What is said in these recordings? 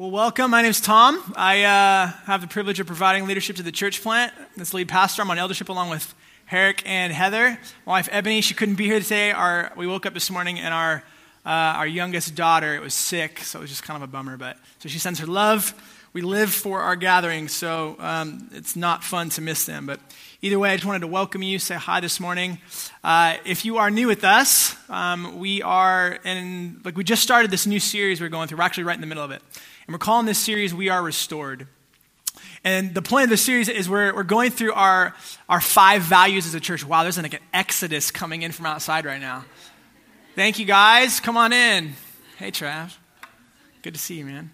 Well, welcome. My name's Tom. I uh, have the privilege of providing leadership to the church plant. This lead pastor. I'm on eldership along with Herrick and Heather. My wife Ebony, she couldn't be here today. Our, we woke up this morning and our, uh, our youngest daughter it was sick, so it was just kind of a bummer. But so she sends her love. We live for our gatherings, so um, it's not fun to miss them. But either way, I just wanted to welcome you, say hi this morning. Uh, if you are new with us, um, we are in like we just started this new series we're going through. We're actually right in the middle of it. And we're calling this series We Are Restored. And the point of the series is we're, we're going through our, our five values as a church. Wow, there's like an exodus coming in from outside right now. Thank you guys. Come on in. Hey, Trav. Good to see you, man.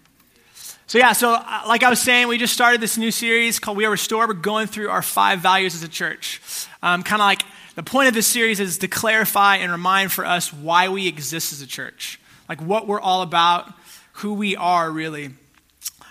So, yeah, so uh, like I was saying, we just started this new series called We Are Restored. We're going through our five values as a church. Um, kind of like the point of this series is to clarify and remind for us why we exist as a church, like what we're all about, who we are really.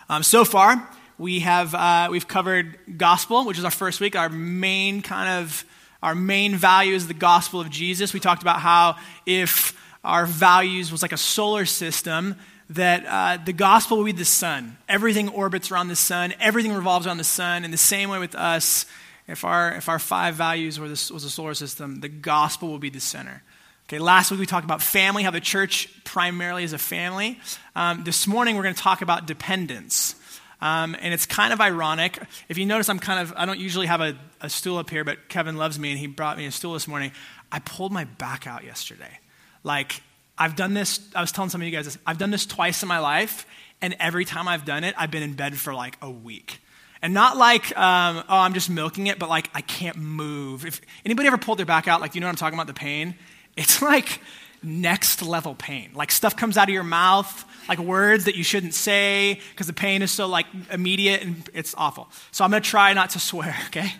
Um, so far, we have uh, we've covered gospel, which is our first week. Our main kind of our main value is the gospel of Jesus. We talked about how if our values was like a solar system, that uh, the gospel would be the sun. Everything orbits around the sun. Everything revolves around the sun. In the same way with us, if our if our five values were this, was a solar system, the gospel will be the center. Okay, last week we talked about family, how the church primarily is a family. Um, this morning we're going to talk about dependence. Um, and it's kind of ironic. If you notice, I'm kind of, I don't usually have a, a stool up here, but Kevin loves me and he brought me a stool this morning. I pulled my back out yesterday. Like, I've done this, I was telling some of you guys this, I've done this twice in my life, and every time I've done it, I've been in bed for like a week. And not like, um, oh, I'm just milking it, but like I can't move. If anybody ever pulled their back out, like, you know what I'm talking about, the pain? It's like next level pain. Like stuff comes out of your mouth, like words that you shouldn't say because the pain is so like immediate and it's awful. So I'm going to try not to swear, okay?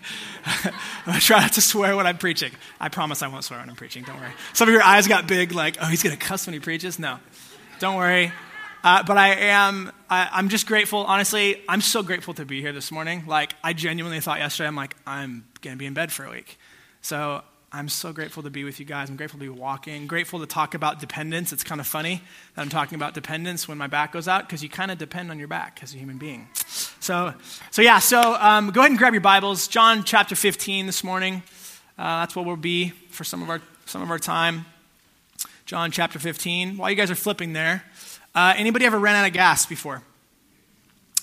I'm going to try not to swear when I'm preaching. I promise I won't swear when I'm preaching, don't worry. Some of your eyes got big like, oh, he's going to cuss when he preaches? No. Don't worry. Uh, but I am, I, am just grateful. Honestly, I'm so grateful to be here this morning. Like, I genuinely thought yesterday, I'm like, I'm going to be in bed for a week. So I'm so grateful to be with you guys. I'm grateful to be walking. Grateful to talk about dependence. It's kind of funny that I'm talking about dependence when my back goes out because you kind of depend on your back as a human being. So, so yeah. So um, go ahead and grab your Bibles. John chapter 15 this morning. Uh, that's what we'll be for some of our some of our time. John chapter 15. While you guys are flipping there, uh, anybody ever ran out of gas before?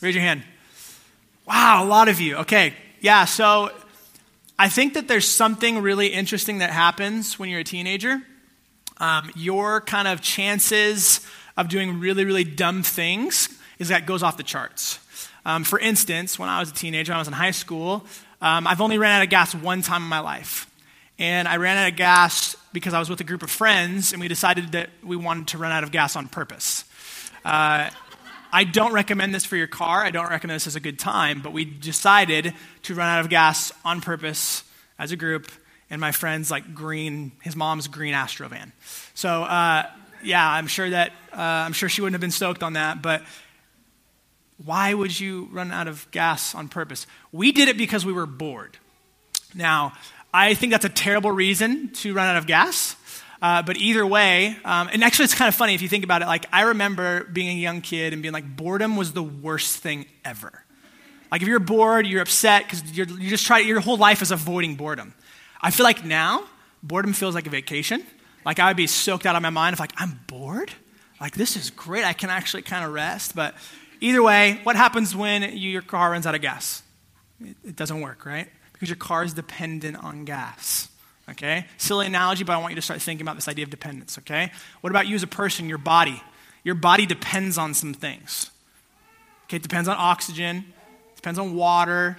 Raise your hand. Wow, a lot of you. Okay, yeah. So I think that there's something really interesting that happens when you're a teenager. Um, your kind of chances of doing really, really dumb things is that goes off the charts. Um, for instance, when I was a teenager, when I was in high school, um, I've only ran out of gas one time in my life. And I ran out of gas because I was with a group of friends and we decided that we wanted to run out of gas on purpose. Uh, I don't recommend this for your car. I don't recommend this as a good time, but we decided to run out of gas on purpose as a group, and my friend's like green, his mom's green Astro van. So, uh, yeah, I'm sure that, uh, I'm sure she wouldn't have been stoked on that, but why would you run out of gas on purpose? We did it because we were bored. Now, I think that's a terrible reason to run out of gas. Uh, but either way, um, and actually, it's kind of funny if you think about it. Like, I remember being a young kid and being like, boredom was the worst thing ever. Like, if you're bored, you're upset because you're just try, your whole life is avoiding boredom. I feel like now, boredom feels like a vacation. Like, I would be soaked out of my mind if, like, I'm bored. Like, this is great. I can actually kind of rest. But either way, what happens when you, your car runs out of gas? It, it doesn't work, right? Because your car is dependent on gas. Okay? Silly analogy, but I want you to start thinking about this idea of dependence, okay? What about you as a person, your body? Your body depends on some things. Okay, it depends on oxygen, it depends on water,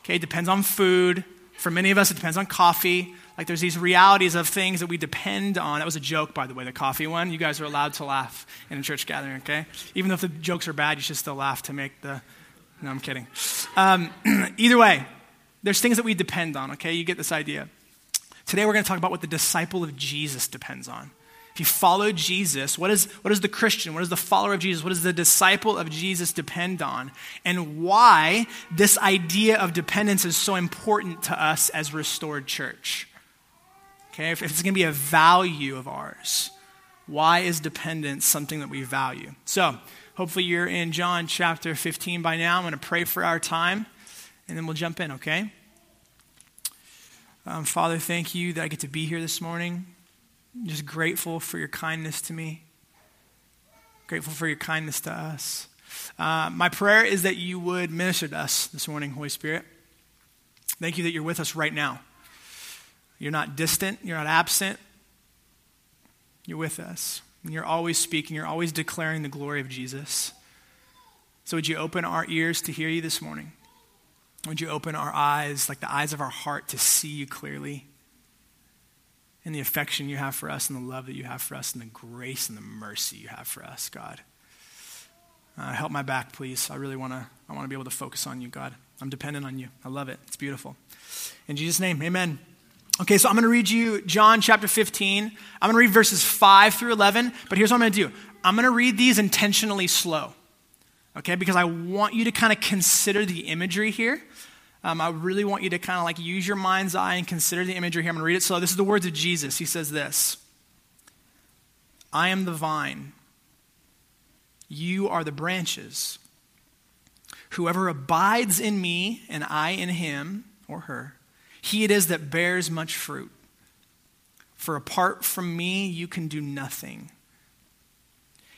okay, it depends on food. For many of us, it depends on coffee. Like there's these realities of things that we depend on. That was a joke, by the way, the coffee one. You guys are allowed to laugh in a church gathering, okay? Even though if the jokes are bad, you should still laugh to make the. No, I'm kidding. Um, either way, there's things that we depend on, okay? You get this idea. Today we're going to talk about what the disciple of Jesus depends on. If you follow Jesus, what, is, what does the Christian, What is the follower of Jesus, what does the disciple of Jesus depend on? And why this idea of dependence is so important to us as restored church. Okay, if, if it's going to be a value of ours, why is dependence something that we value? So, Hopefully, you're in John chapter 15 by now. I'm going to pray for our time, and then we'll jump in, okay? Um, Father, thank you that I get to be here this morning. I'm just grateful for your kindness to me, grateful for your kindness to us. Uh, my prayer is that you would minister to us this morning, Holy Spirit. Thank you that you're with us right now. You're not distant, you're not absent, you're with us. And you're always speaking, you're always declaring the glory of Jesus. So, would you open our ears to hear you this morning? Would you open our eyes, like the eyes of our heart, to see you clearly? And the affection you have for us, and the love that you have for us, and the grace and the mercy you have for us, God. Uh, help my back, please. I really want to. I want to be able to focus on you, God. I'm dependent on you. I love it. It's beautiful. In Jesus' name, Amen. Okay, so I'm going to read you John chapter 15. I'm going to read verses 5 through 11. But here's what I'm going to do. I'm going to read these intentionally slow. Okay, because I want you to kind of consider the imagery here. Um, I really want you to kind of like use your mind's eye and consider the imagery here. I'm going to read it slow. This is the words of Jesus. He says this I am the vine you are the branches. Whoever abides in me and I in him or her, he it is that bears much fruit. For apart from me, you can do nothing.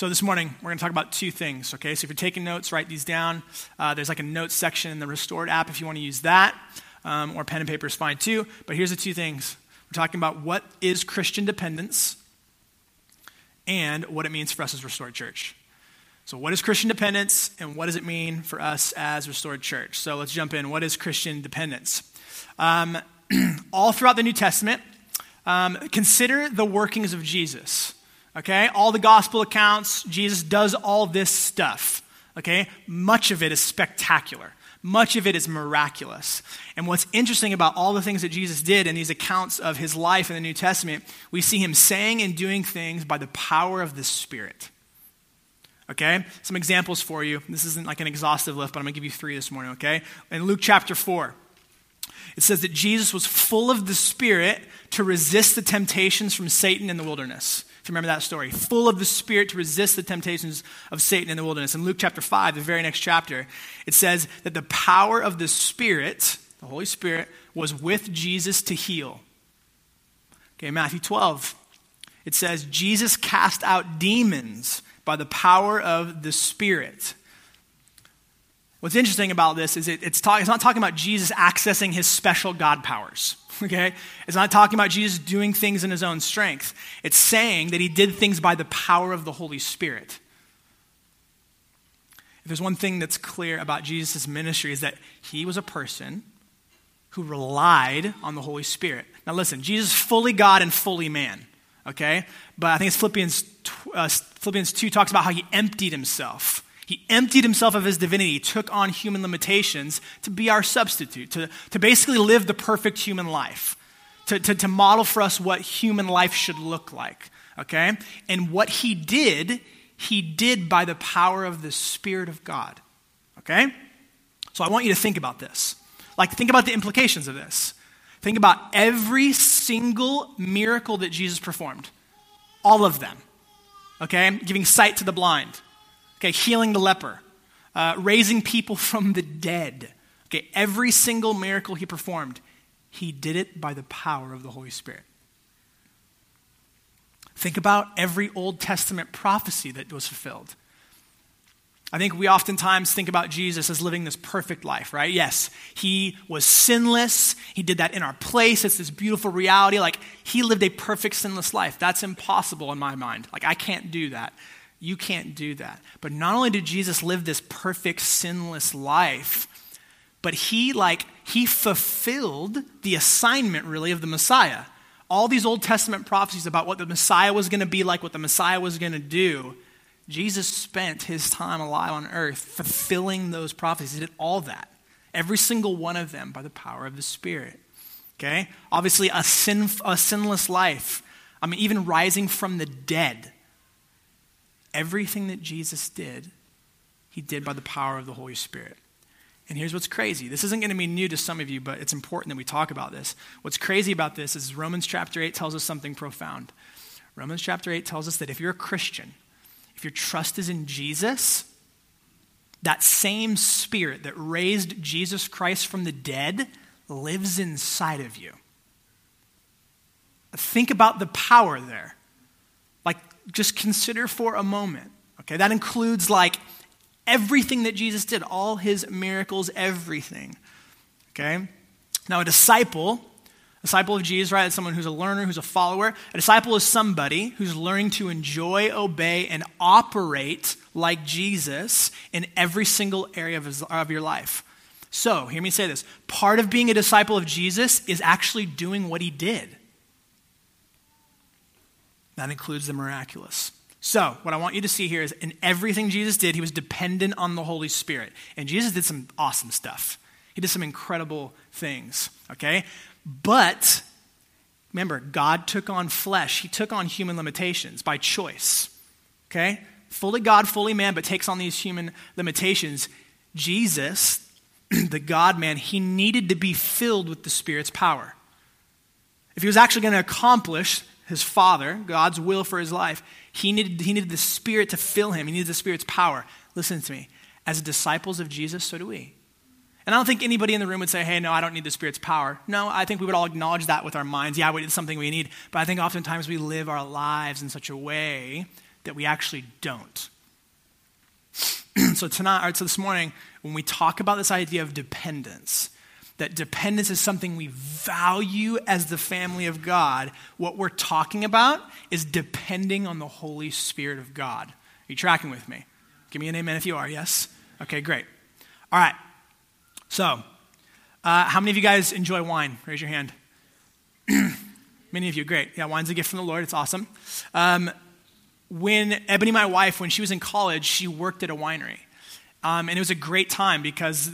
so this morning we're going to talk about two things, okay? So if you're taking notes, write these down. Uh, there's like a notes section in the Restored app if you want to use that, um, or pen and paper is fine too. But here's the two things we're talking about what is Christian dependence and what it means for us as Restored Church. So, what is Christian dependence and what does it mean for us as Restored Church? So, let's jump in. What is Christian dependence? Um, all throughout the New Testament, um, consider the workings of Jesus. Okay? All the gospel accounts, Jesus does all this stuff. Okay? Much of it is spectacular. Much of it is miraculous. And what's interesting about all the things that Jesus did in these accounts of his life in the New Testament, we see him saying and doing things by the power of the Spirit. Okay? Some examples for you. This isn't like an exhaustive list, but I'm going to give you three this morning, okay? In Luke chapter 4, it says that Jesus was full of the Spirit to resist the temptations from Satan in the wilderness. If you remember that story, full of the Spirit to resist the temptations of Satan in the wilderness. In Luke chapter 5, the very next chapter, it says that the power of the Spirit, the Holy Spirit, was with Jesus to heal. Okay, Matthew 12, it says Jesus cast out demons by the power of the Spirit. What's interesting about this is it, it's, talk, it's not talking about Jesus accessing his special God powers. Okay? It's not talking about Jesus doing things in his own strength. It's saying that he did things by the power of the Holy Spirit. If there's one thing that's clear about Jesus' ministry is that he was a person who relied on the Holy Spirit. Now listen, Jesus is fully God and fully man okay? But I think it's Philippians, uh, Philippians 2 talks about how he emptied himself. He emptied himself of his divinity, took on human limitations to be our substitute, to, to basically live the perfect human life, to, to, to model for us what human life should look like, okay? And what he did, he did by the power of the Spirit of God, okay? So I want you to think about this. Like, think about the implications of this. Think about every single miracle that Jesus performed, all of them. Okay? Giving sight to the blind, okay? Healing the leper, uh, raising people from the dead. Okay? Every single miracle he performed, he did it by the power of the Holy Spirit. Think about every Old Testament prophecy that was fulfilled. I think we oftentimes think about Jesus as living this perfect life, right? Yes, he was sinless. He did that in our place. It's this beautiful reality. Like, he lived a perfect, sinless life. That's impossible in my mind. Like, I can't do that. You can't do that. But not only did Jesus live this perfect, sinless life, but he, like, he fulfilled the assignment, really, of the Messiah. All these Old Testament prophecies about what the Messiah was going to be like, what the Messiah was going to do Jesus spent his time alive on earth fulfilling those prophecies. He did all that, every single one of them by the power of the Spirit. Okay? Obviously, a, sin, a sinless life. I mean, even rising from the dead. Everything that Jesus did, he did by the power of the Holy Spirit. And here's what's crazy. This isn't going to be new to some of you, but it's important that we talk about this. What's crazy about this is Romans chapter 8 tells us something profound. Romans chapter 8 tells us that if you're a Christian, if your trust is in Jesus, that same spirit that raised Jesus Christ from the dead lives inside of you. Think about the power there. Like, just consider for a moment. Okay, that includes like everything that Jesus did, all his miracles, everything. Okay? Now, a disciple a disciple of Jesus, right, someone who's a learner, who's a follower. A disciple is somebody who's learning to enjoy, obey, and operate like Jesus in every single area of, his, of your life. So, hear me say this part of being a disciple of Jesus is actually doing what he did. That includes the miraculous. So, what I want you to see here is in everything Jesus did, he was dependent on the Holy Spirit. And Jesus did some awesome stuff. He did some incredible things, okay? But remember, God took on flesh, He took on human limitations by choice. Okay? Fully God, fully man, but takes on these human limitations. Jesus, the God man, he needed to be filled with the Spirit's power. If he was actually going to accomplish his Father, God's will for his life, he needed, he needed the Spirit to fill him. He needed the Spirit's power. Listen to me. As disciples of Jesus, so do we. And I don't think anybody in the room would say, hey, no, I don't need the Spirit's power. No, I think we would all acknowledge that with our minds. Yeah, it's something we need. But I think oftentimes we live our lives in such a way that we actually don't. so tonight, or so this morning, when we talk about this idea of dependence, that dependence is something we value as the family of God, what we're talking about is depending on the Holy Spirit of God. Are you tracking with me? Give me an amen if you are, yes? Okay, great. All right. So, uh, how many of you guys enjoy wine? Raise your hand. Many of you, great. Yeah, wine's a gift from the Lord. It's awesome. Um, when Ebony, my wife, when she was in college, she worked at a winery. Um, and it was a great time because,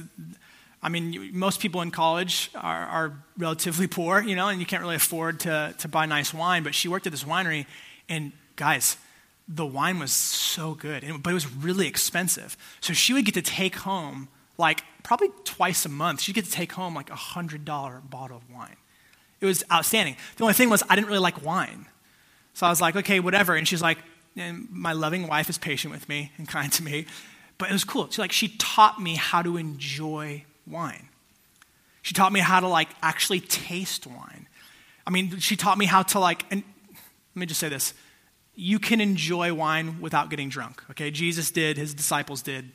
I mean, most people in college are, are, relatively poor, you know, and you can't really afford to, to buy nice wine. But she worked at this winery, and guys, the wine was so good, but it was really expensive. So she would get to take home like probably twice a month, she'd get to take home like a $100 bottle of wine. It was outstanding. The only thing was, I didn't really like wine. So I was like, okay, whatever. And she's like, and my loving wife is patient with me and kind to me. But it was cool. She like she taught me how to enjoy wine. She taught me how to like actually taste wine. I mean, she taught me how to like and let me just say this. You can enjoy wine without getting drunk. Okay? Jesus did, his disciples did.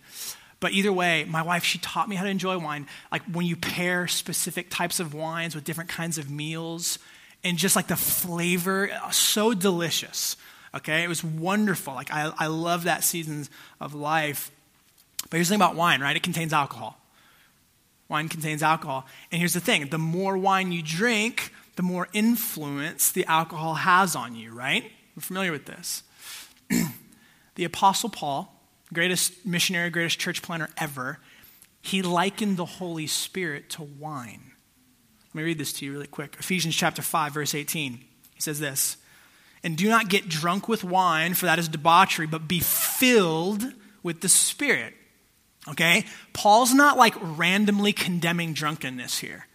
But either way, my wife, she taught me how to enjoy wine. Like when you pair specific types of wines with different kinds of meals, and just like the flavor, so delicious. Okay, it was wonderful. Like I, I love that season of life. But here's the thing about wine, right? It contains alcohol. Wine contains alcohol. And here's the thing the more wine you drink, the more influence the alcohol has on you, right? We're familiar with this. the Apostle Paul, greatest missionary, greatest church planter ever, he likened the Holy Spirit to wine. Let me read this to you really quick. Ephesians chapter 5, verse 18. He says this And do not get drunk with wine, for that is debauchery, but be filled with the Spirit. Okay? Paul's not like randomly condemning drunkenness here.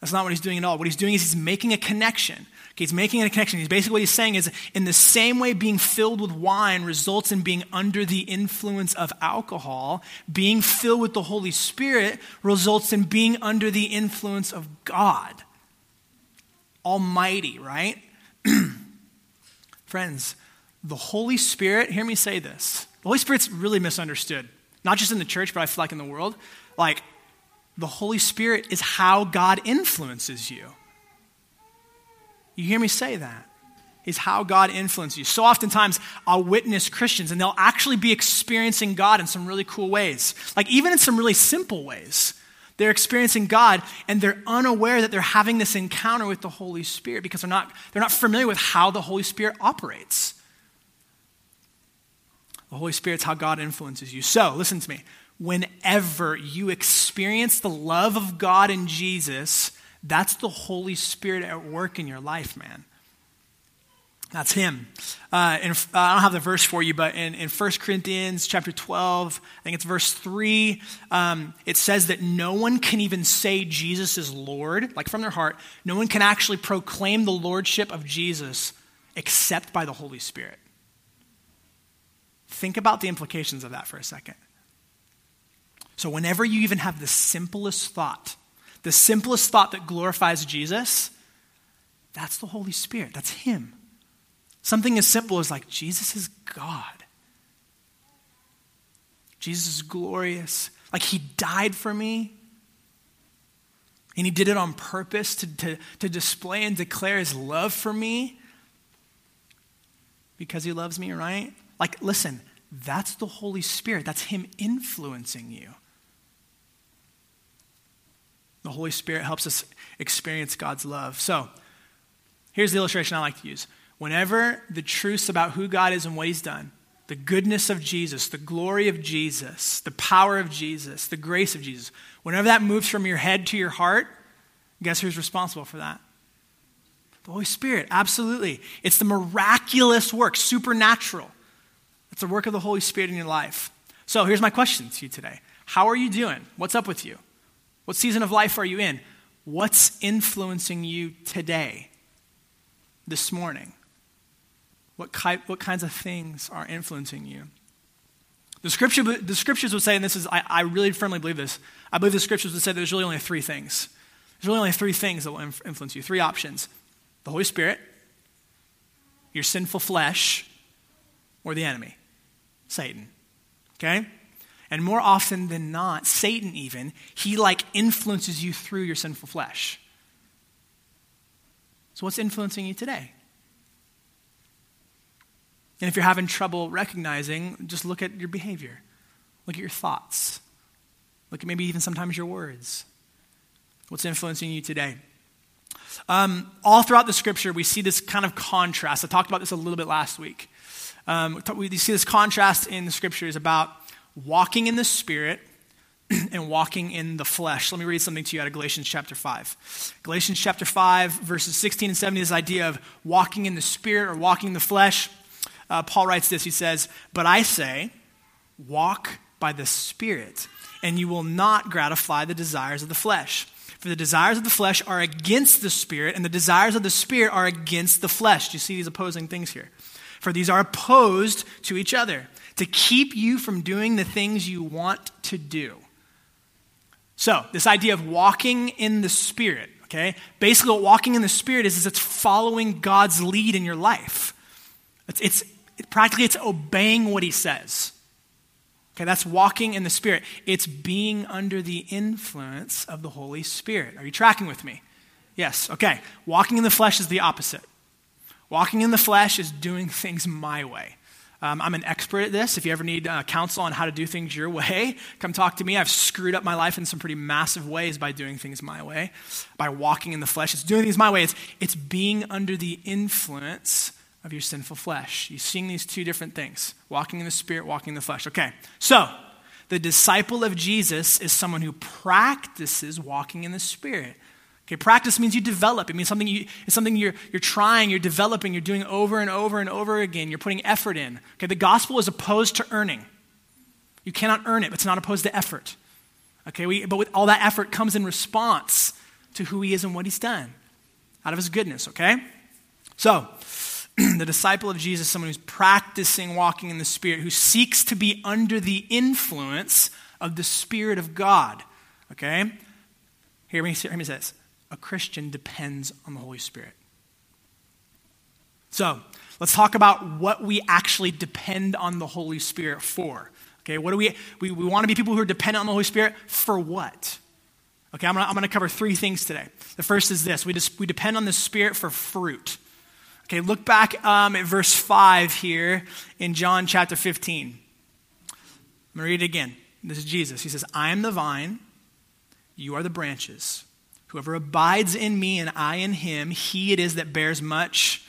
That's not what he's doing at all. What he's doing is he's making a connection. Okay, he's making a connection. He's basically what he's saying is in the same way being filled with wine results in being under the influence of alcohol, being filled with the Holy Spirit results in being under the influence of God. Almighty, right? Friends, the Holy Spirit, hear me say this. The Holy Spirit's really misunderstood. Not just in the church, but I feel like in the world, like the Holy Spirit is how God influences you. You hear me say that? Is how God influences you. So oftentimes I'll witness Christians and they'll actually be experiencing God in some really cool ways. Like even in some really simple ways. They're experiencing God and they're unaware that they're having this encounter with the Holy Spirit because they're not, they're not familiar with how the Holy Spirit operates. The Holy Spirit's how God influences you. So, listen to me. Whenever you experience the love of God in Jesus, that's the Holy Spirit at work in your life, man. That's him. Uh, uh, I don't have the verse for you, but in, in 1 Corinthians chapter 12, I think it's verse 3, um, it says that no one can even say Jesus is Lord, like from their heart. No one can actually proclaim the lordship of Jesus except by the Holy Spirit. Think about the implications of that for a second. So, whenever you even have the simplest thought, the simplest thought that glorifies Jesus, that's the Holy Spirit. That's Him. Something as simple as like, Jesus is God. Jesus is glorious. Like, He died for me. And He did it on purpose to, to, to display and declare His love for me because He loves me, right? Like, listen, that's the Holy Spirit. That's Him influencing you. The Holy Spirit helps us experience God's love. So, here's the illustration I like to use. Whenever the truths about who God is and what He's done, the goodness of Jesus, the glory of Jesus, the power of Jesus, the grace of Jesus, whenever that moves from your head to your heart, guess who's responsible for that? The Holy Spirit, absolutely. It's the miraculous work, supernatural. It's the work of the Holy Spirit in your life. So here's my question to you today How are you doing? What's up with you? What season of life are you in? What's influencing you today, this morning? What, ki- what kinds of things are influencing you? The, scripture, the scriptures would say, and this is, I, I really firmly believe this, I believe the scriptures would say there's really only three things. There's really only three things that will influence you, three options the Holy Spirit, your sinful flesh, or the enemy, Satan. Okay? And more often than not, Satan even, he like influences you through your sinful flesh. So, what's influencing you today? And if you're having trouble recognizing, just look at your behavior, look at your thoughts, look at maybe even sometimes your words. What's influencing you today? Um, all throughout the scripture, we see this kind of contrast. I talked about this a little bit last week. Um, we see this contrast in the scriptures about walking in the Spirit and walking in the flesh. Let me read something to you out of Galatians chapter 5. Galatians chapter 5, verses 16 and 17, this idea of walking in the Spirit or walking in the flesh. Uh, Paul writes this He says, But I say, walk by the Spirit, and you will not gratify the desires of the flesh. For the desires of the flesh are against the Spirit, and the desires of the Spirit are against the flesh. Do you see these opposing things here? For these are opposed to each other to keep you from doing the things you want to do. So, this idea of walking in the Spirit, okay? Basically, what walking in the Spirit is, is it's following God's lead in your life. It's, it's it, practically it's obeying what He says. Okay, that's walking in the Spirit. It's being under the influence of the Holy Spirit. Are you tracking with me? Yes, okay. Walking in the flesh is the opposite. Walking in the flesh is doing things my way. Um, I'm an expert at this. If you ever need uh, counsel on how to do things your way, come talk to me. I've screwed up my life in some pretty massive ways by doing things my way, by walking in the flesh. It's doing things my way. It's, it's being under the influence of your sinful flesh. You're seeing these two different things walking in the spirit, walking in the flesh. Okay, so the disciple of Jesus is someone who practices walking in the spirit. Okay, practice means you develop. It means something you, it's something you're, you're trying, you're developing, you're doing over and over and over again. You're putting effort in. Okay, the gospel is opposed to earning. You cannot earn it, it's not opposed to effort. Okay, we, but with all that effort comes in response to who he is and what he's done out of his goodness, okay? So, the disciple of Jesus, someone who's practicing walking in the Spirit, who seeks to be under the influence of the Spirit of God, okay? Hear me, hear me say this a Christian depends on the Holy Spirit. So, let's talk about what we actually depend on the Holy Spirit for. Okay, what do we, we, we want to be people who are dependent on the Holy Spirit for what? Okay, I'm gonna, I'm gonna cover three things today. The first is this we, just, we depend on the Spirit for fruit. Okay, look back um, at verse 5 here in John chapter 15. I'm gonna read it again. This is Jesus. He says, I am the vine, you are the branches. Whoever abides in me and I in him, he it is that bears much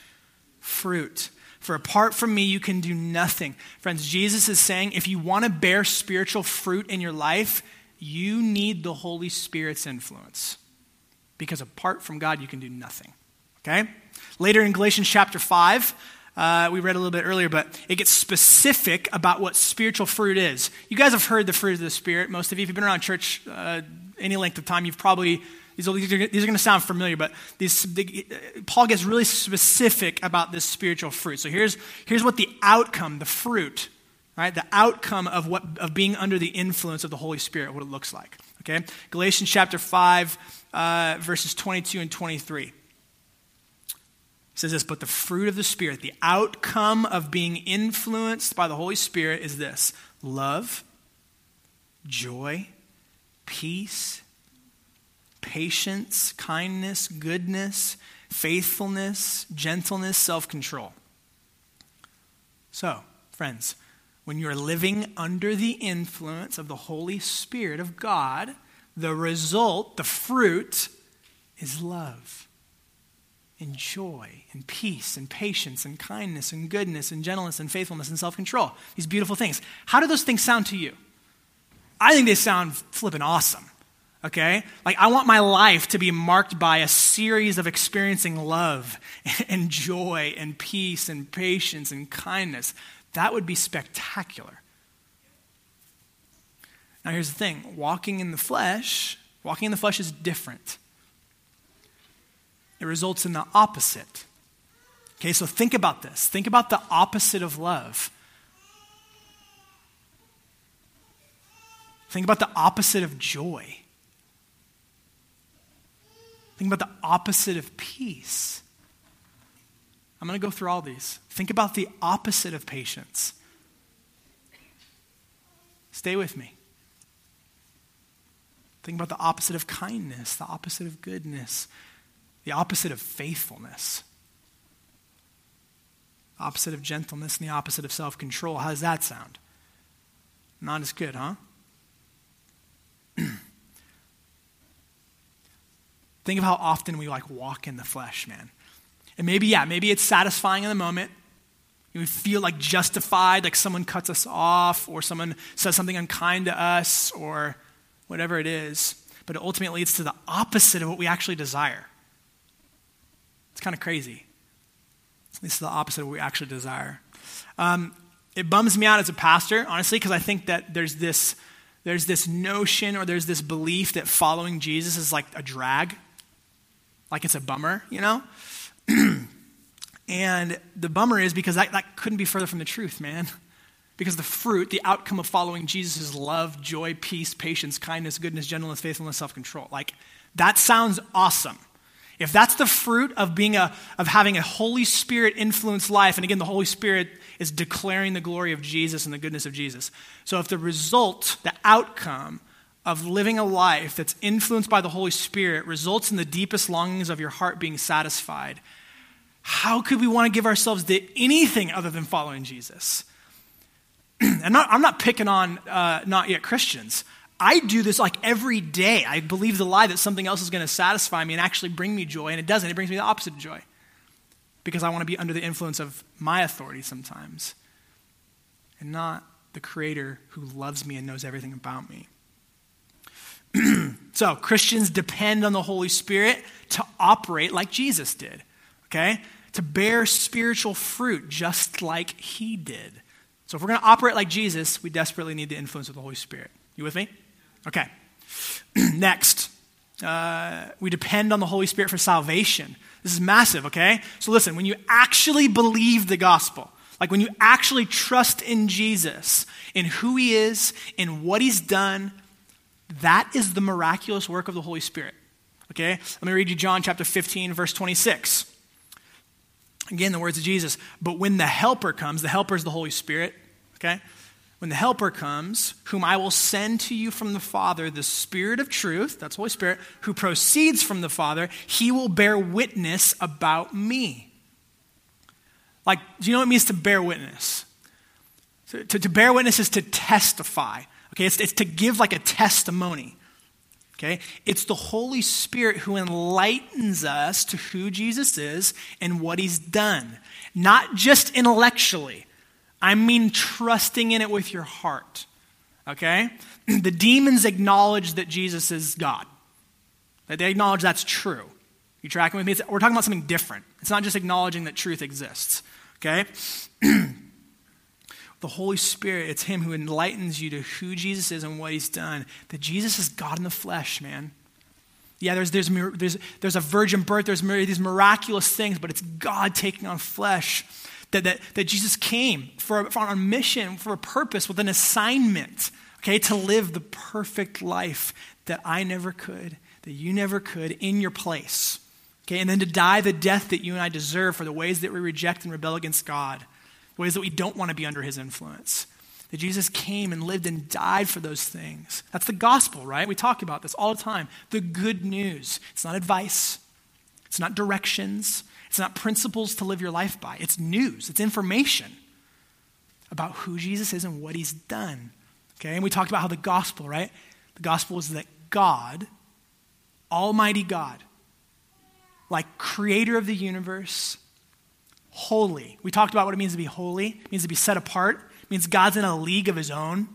fruit. For apart from me, you can do nothing. Friends, Jesus is saying if you want to bear spiritual fruit in your life, you need the Holy Spirit's influence. Because apart from God, you can do nothing. Okay? Later in Galatians chapter 5, uh, we read a little bit earlier, but it gets specific about what spiritual fruit is. You guys have heard the fruit of the Spirit. Most of you, if you've been around church uh, any length of time, you've probably these are, these are, going to sound familiar, but these, the, Paul gets really specific about this spiritual fruit. So here's, here's what the outcome, the fruit, right? The outcome of, what, of being under the influence of the Holy Spirit, what it looks like. Okay? Galatians chapter 5, uh, verses 22 and 23. It says this, but the fruit of the Spirit, the outcome of being influenced by the Holy Spirit is this love, joy, peace, patience, kindness, goodness, faithfulness, gentleness, self control. So, friends, when you're living under the influence of the Holy Spirit of God, the result, the fruit, is love and joy and peace and patience and kindness and goodness and gentleness and faithfulness and self control. These beautiful things. How do those things sound to you? I think they sound flippin' awesome okay? Like, I want my life to be marked by a series of experiencing love and joy and peace and patience and kindness. That would be spectacular. Now, here's the thing walking in the flesh, walking in the flesh is different. It results in the opposite. Okay, so think about this. Think about the opposite of love. Think about the opposite of joy. Think about the opposite of peace. I'm going to go through all these. Think about the opposite of patience. Stay with me. Think about the opposite of kindness, the opposite of goodness, the opposite of faithfulness, the opposite of gentleness, and the opposite of self control. How does that sound? Not as good, huh? Think of how often we like walk in the flesh, man. And maybe, yeah, maybe it's satisfying in the moment. We feel like justified, like someone cuts us off or someone says something unkind to us or whatever it is. But it ultimately leads to the opposite of what we actually desire. It's kind of crazy. This is the opposite of what we actually desire. Um, it bums me out as a pastor, honestly, because I think that there's this, there's this notion or there's this belief that following Jesus is like a drag like it's a bummer, you know? and the bummer is because that, that couldn't be further from the truth, man. Because the fruit, the outcome of following Jesus is love, joy, peace, patience, kindness, goodness, gentleness, faithfulness, self control. Like, that sounds awesome. If that's the fruit of being a of having a Holy Spirit influenced life, and again, the Holy Spirit is declaring the glory of Jesus and the goodness of Jesus. So if the result, the outcome of living a life that's influenced by the Holy Spirit results in the deepest longings of your heart being satisfied, how could we want to give ourselves to anything other than following Jesus? and not, I'm not picking on uh, not yet Christians. I do this like every day. I believe the lie that something else is going to satisfy me and actually bring me joy, and it doesn't. It brings me the opposite of joy because I want to be under the influence of my authority sometimes and not the Creator who loves me and knows everything about me. so, Christians depend on the Holy Spirit to operate like Jesus did, okay? To bear spiritual fruit just like he did. So, if we're going to operate like Jesus, we desperately need the influence of the Holy Spirit. You with me? Okay. Next, uh, we depend on the Holy Spirit for salvation. This is massive, okay? So, listen, when you actually believe the gospel, like when you actually trust in Jesus, in who he is, in what he's done, that is the miraculous work of the Holy Spirit. Okay? Let me read you John chapter 15, verse 26. Again, the words of Jesus. But when the Helper comes, the Helper is the Holy Spirit. Okay? when the Helper comes, whom I will send to you from the Father, the Spirit of truth, that's Holy Spirit, who proceeds from the Father, he will bear witness about me. Like, do you know what it means to bear witness? To, to, to bear witness is to testify. Okay, it's, it's to give like a testimony. Okay? It's the Holy Spirit who enlightens us to who Jesus is and what he's done. Not just intellectually, I mean trusting in it with your heart. Okay? The demons acknowledge that Jesus is God. They acknowledge that's true. You tracking with me? It's, we're talking about something different. It's not just acknowledging that truth exists. Okay? the Holy Spirit, it's Him who enlightens you to who Jesus is and what He's done. That Jesus is God in the flesh, man. Yeah, there's, there's, there's, there's a virgin birth, there's these miraculous things, but it's God taking on flesh. That, that, that Jesus came for, for a mission, for a purpose, with an assignment, okay, to live the perfect life that I never could, that you never could, in your place. Okay, and then to die the death that you and I deserve for the ways that we reject and rebel against God ways that we don't want to be under his influence. That Jesus came and lived and died for those things. That's the gospel, right? We talk about this all the time. The good news. It's not advice, it's not directions, it's not principles to live your life by. It's news, it's information about who Jesus is and what he's done. Okay? And we talked about how the gospel, right? The gospel is that God, Almighty God, like creator of the universe, holy. We talked about what it means to be holy. It means to be set apart. It means God's in a league of his own.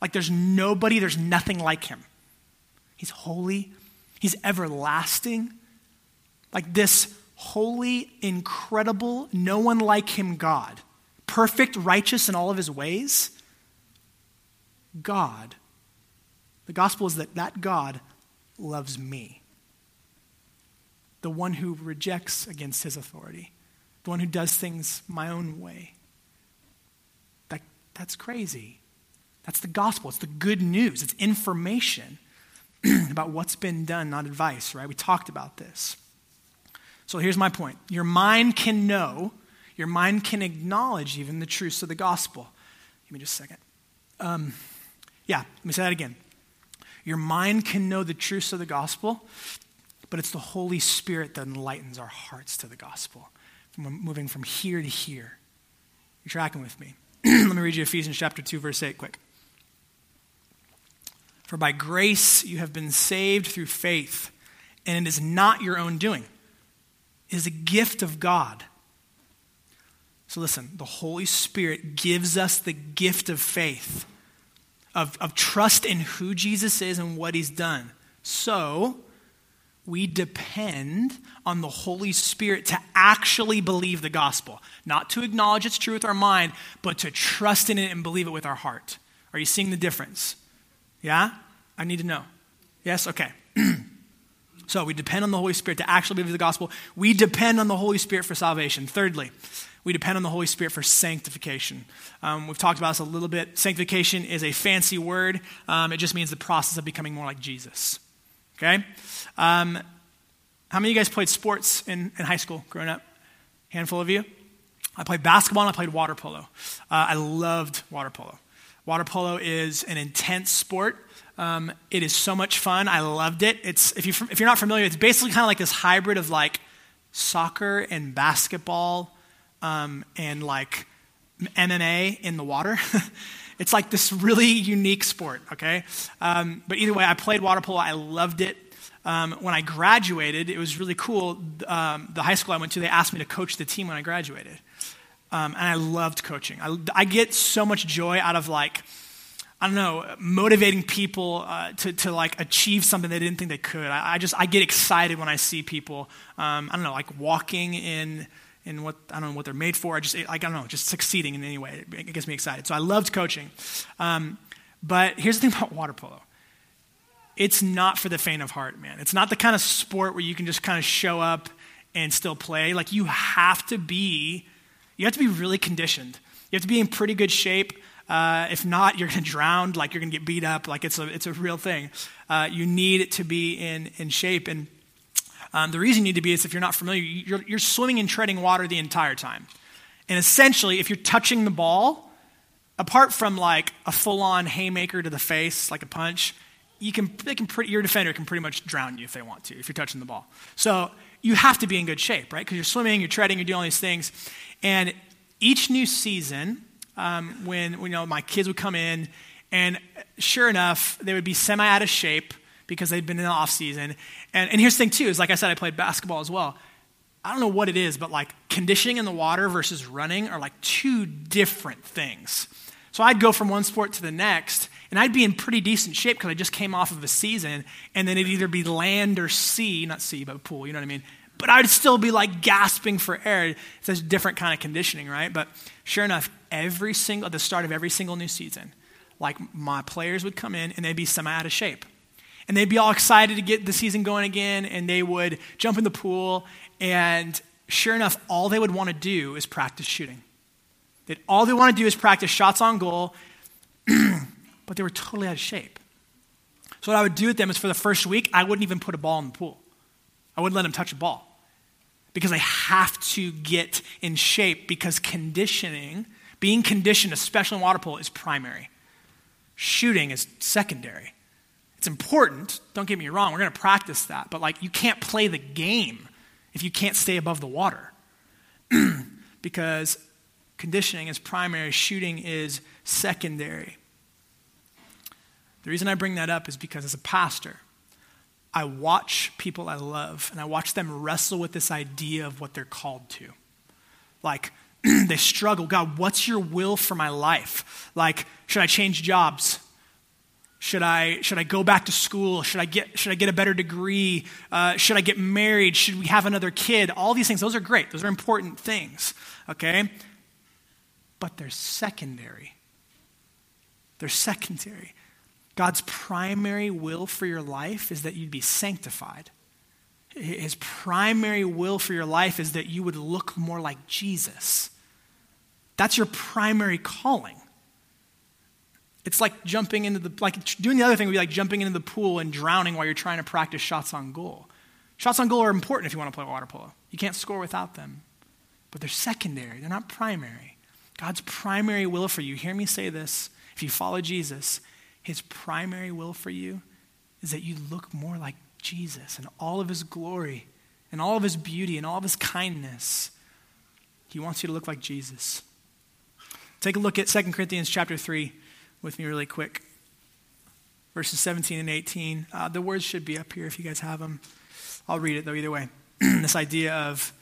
Like there's nobody, there's nothing like him. He's holy. He's everlasting. Like this holy, incredible, no one like him God. Perfect, righteous in all of his ways. God. The gospel is that that God loves me. The one who rejects against his authority the one who does things my own way. That, that's crazy. That's the gospel. It's the good news. It's information about what's been done, not advice, right? We talked about this. So here's my point your mind can know, your mind can acknowledge even the truths of the gospel. Give me just a second. Um, yeah, let me say that again. Your mind can know the truths of the gospel, but it's the Holy Spirit that enlightens our hearts to the gospel from moving from here to here. You're tracking with me. Let me read you Ephesians chapter 2, verse 8 quick. For by grace you have been saved through faith, and it is not your own doing. It is a gift of God. So listen, the Holy Spirit gives us the gift of faith, of, of trust in who Jesus is and what he's done. So we depend on the Holy Spirit to actually believe the gospel, not to acknowledge its truth with our mind, but to trust in it and believe it with our heart. Are you seeing the difference? Yeah? I need to know. Yes? Okay. so we depend on the Holy Spirit to actually believe the gospel. We depend on the Holy Spirit for salvation. Thirdly, we depend on the Holy Spirit for sanctification. Um, we've talked about this a little bit. Sanctification is a fancy word, um, it just means the process of becoming more like Jesus. Okay? Um, how many of you guys played sports in, in high school growing up? Handful of you? I played basketball and I played water polo. Uh, I loved water polo. Water polo is an intense sport. Um, it is so much fun. I loved it. It's, if, you, if you're not familiar, it's basically kind of like this hybrid of like soccer and basketball um, and like MMA in the water. It's like this really unique sport, okay? Um, but either way, I played water polo. I loved it. Um, when I graduated, it was really cool. Um, the high school I went to, they asked me to coach the team when I graduated. Um, and I loved coaching. I, I, get so much joy out of like, I don't know, motivating people uh, to, to like achieve something they didn't think they could. I, I just, I get excited when I see people, um, I don't know, like walking in in what I don't know what they're made for. I just I don't know, just succeeding in any way. It gets me excited. So I loved coaching. Um, but here's the thing about water polo. It's not for the faint of heart, man. It's not the kind of sport where you can just kind of show up and still play. Like you have to be, you have to be really conditioned. You have to be in pretty good shape. Uh, if not, you're going to drown. Like you're going to get beat up. Like it's a it's a real thing. Uh, you need to be in in shape and um, the reason you need to be is if you're not familiar, you're, you're swimming and treading water the entire time. And essentially, if you're touching the ball, apart from like a full on haymaker to the face, like a punch, you can, they can pretty, your defender can pretty much drown you if they want to, if you're touching the ball. So you have to be in good shape, right? Because you're swimming, you're treading, you're doing all these things. And each new season, um, when, when you know, my kids would come in, and sure enough, they would be semi out of shape because they'd been in the off season. And, and here's the thing, too, is like I said, I played basketball as well. I don't know what it is, but like conditioning in the water versus running are like two different things. So I'd go from one sport to the next, and I'd be in pretty decent shape because I just came off of a season, and then it'd either be land or sea, not sea, but pool, you know what I mean? But I'd still be like gasping for air. It's a different kind of conditioning, right? But sure enough, every single, at the start of every single new season, like my players would come in and they'd be semi out of shape. And they'd be all excited to get the season going again, and they would jump in the pool, and sure enough, all they would want to do is practice shooting. That all they want to do is practice shots on goal, but they were totally out of shape. So what I would do with them is for the first week, I wouldn't even put a ball in the pool. I wouldn't let them touch a ball because I have to get in shape because conditioning, being conditioned, especially in water polo, is primary. Shooting is secondary. It's important, don't get me wrong, we're going to practice that, but like you can't play the game if you can't stay above the water. because conditioning is primary, shooting is secondary. The reason I bring that up is because as a pastor, I watch people I love and I watch them wrestle with this idea of what they're called to. Like, they struggle. God, what's your will for my life? Like, should I change jobs? Should I, should I go back to school? Should I get, should I get a better degree? Uh, should I get married? Should we have another kid? All these things, those are great. Those are important things, okay? But they're secondary. They're secondary. God's primary will for your life is that you'd be sanctified. His primary will for your life is that you would look more like Jesus. That's your primary calling. It's like jumping into the, like doing the other thing would be like jumping into the pool and drowning while you're trying to practice shots on goal. Shots on goal are important if you want to play water polo. You can't score without them. But they're secondary, they're not primary. God's primary will for you, hear me say this, if you follow Jesus, his primary will for you is that you look more like Jesus and all of his glory and all of his beauty and all of his kindness. He wants you to look like Jesus. Take a look at 2 Corinthians chapter 3 with me really quick. Verses 17 and 18. Uh, the words should be up here if you guys have them. I'll read it though, either way. this idea of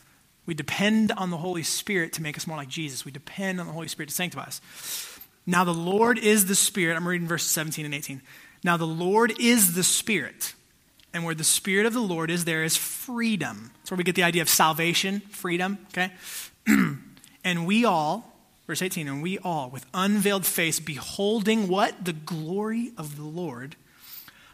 we depend on the Holy Spirit to make us more like Jesus. We depend on the Holy Spirit to sanctify us. Now, the Lord is the Spirit. I'm reading verses 17 and 18. Now, the Lord is the Spirit. And where the Spirit of the Lord is, there is freedom. That's where we get the idea of salvation, freedom, okay? and we all, Verse 18, and we all, with unveiled face, beholding what? The glory of the Lord,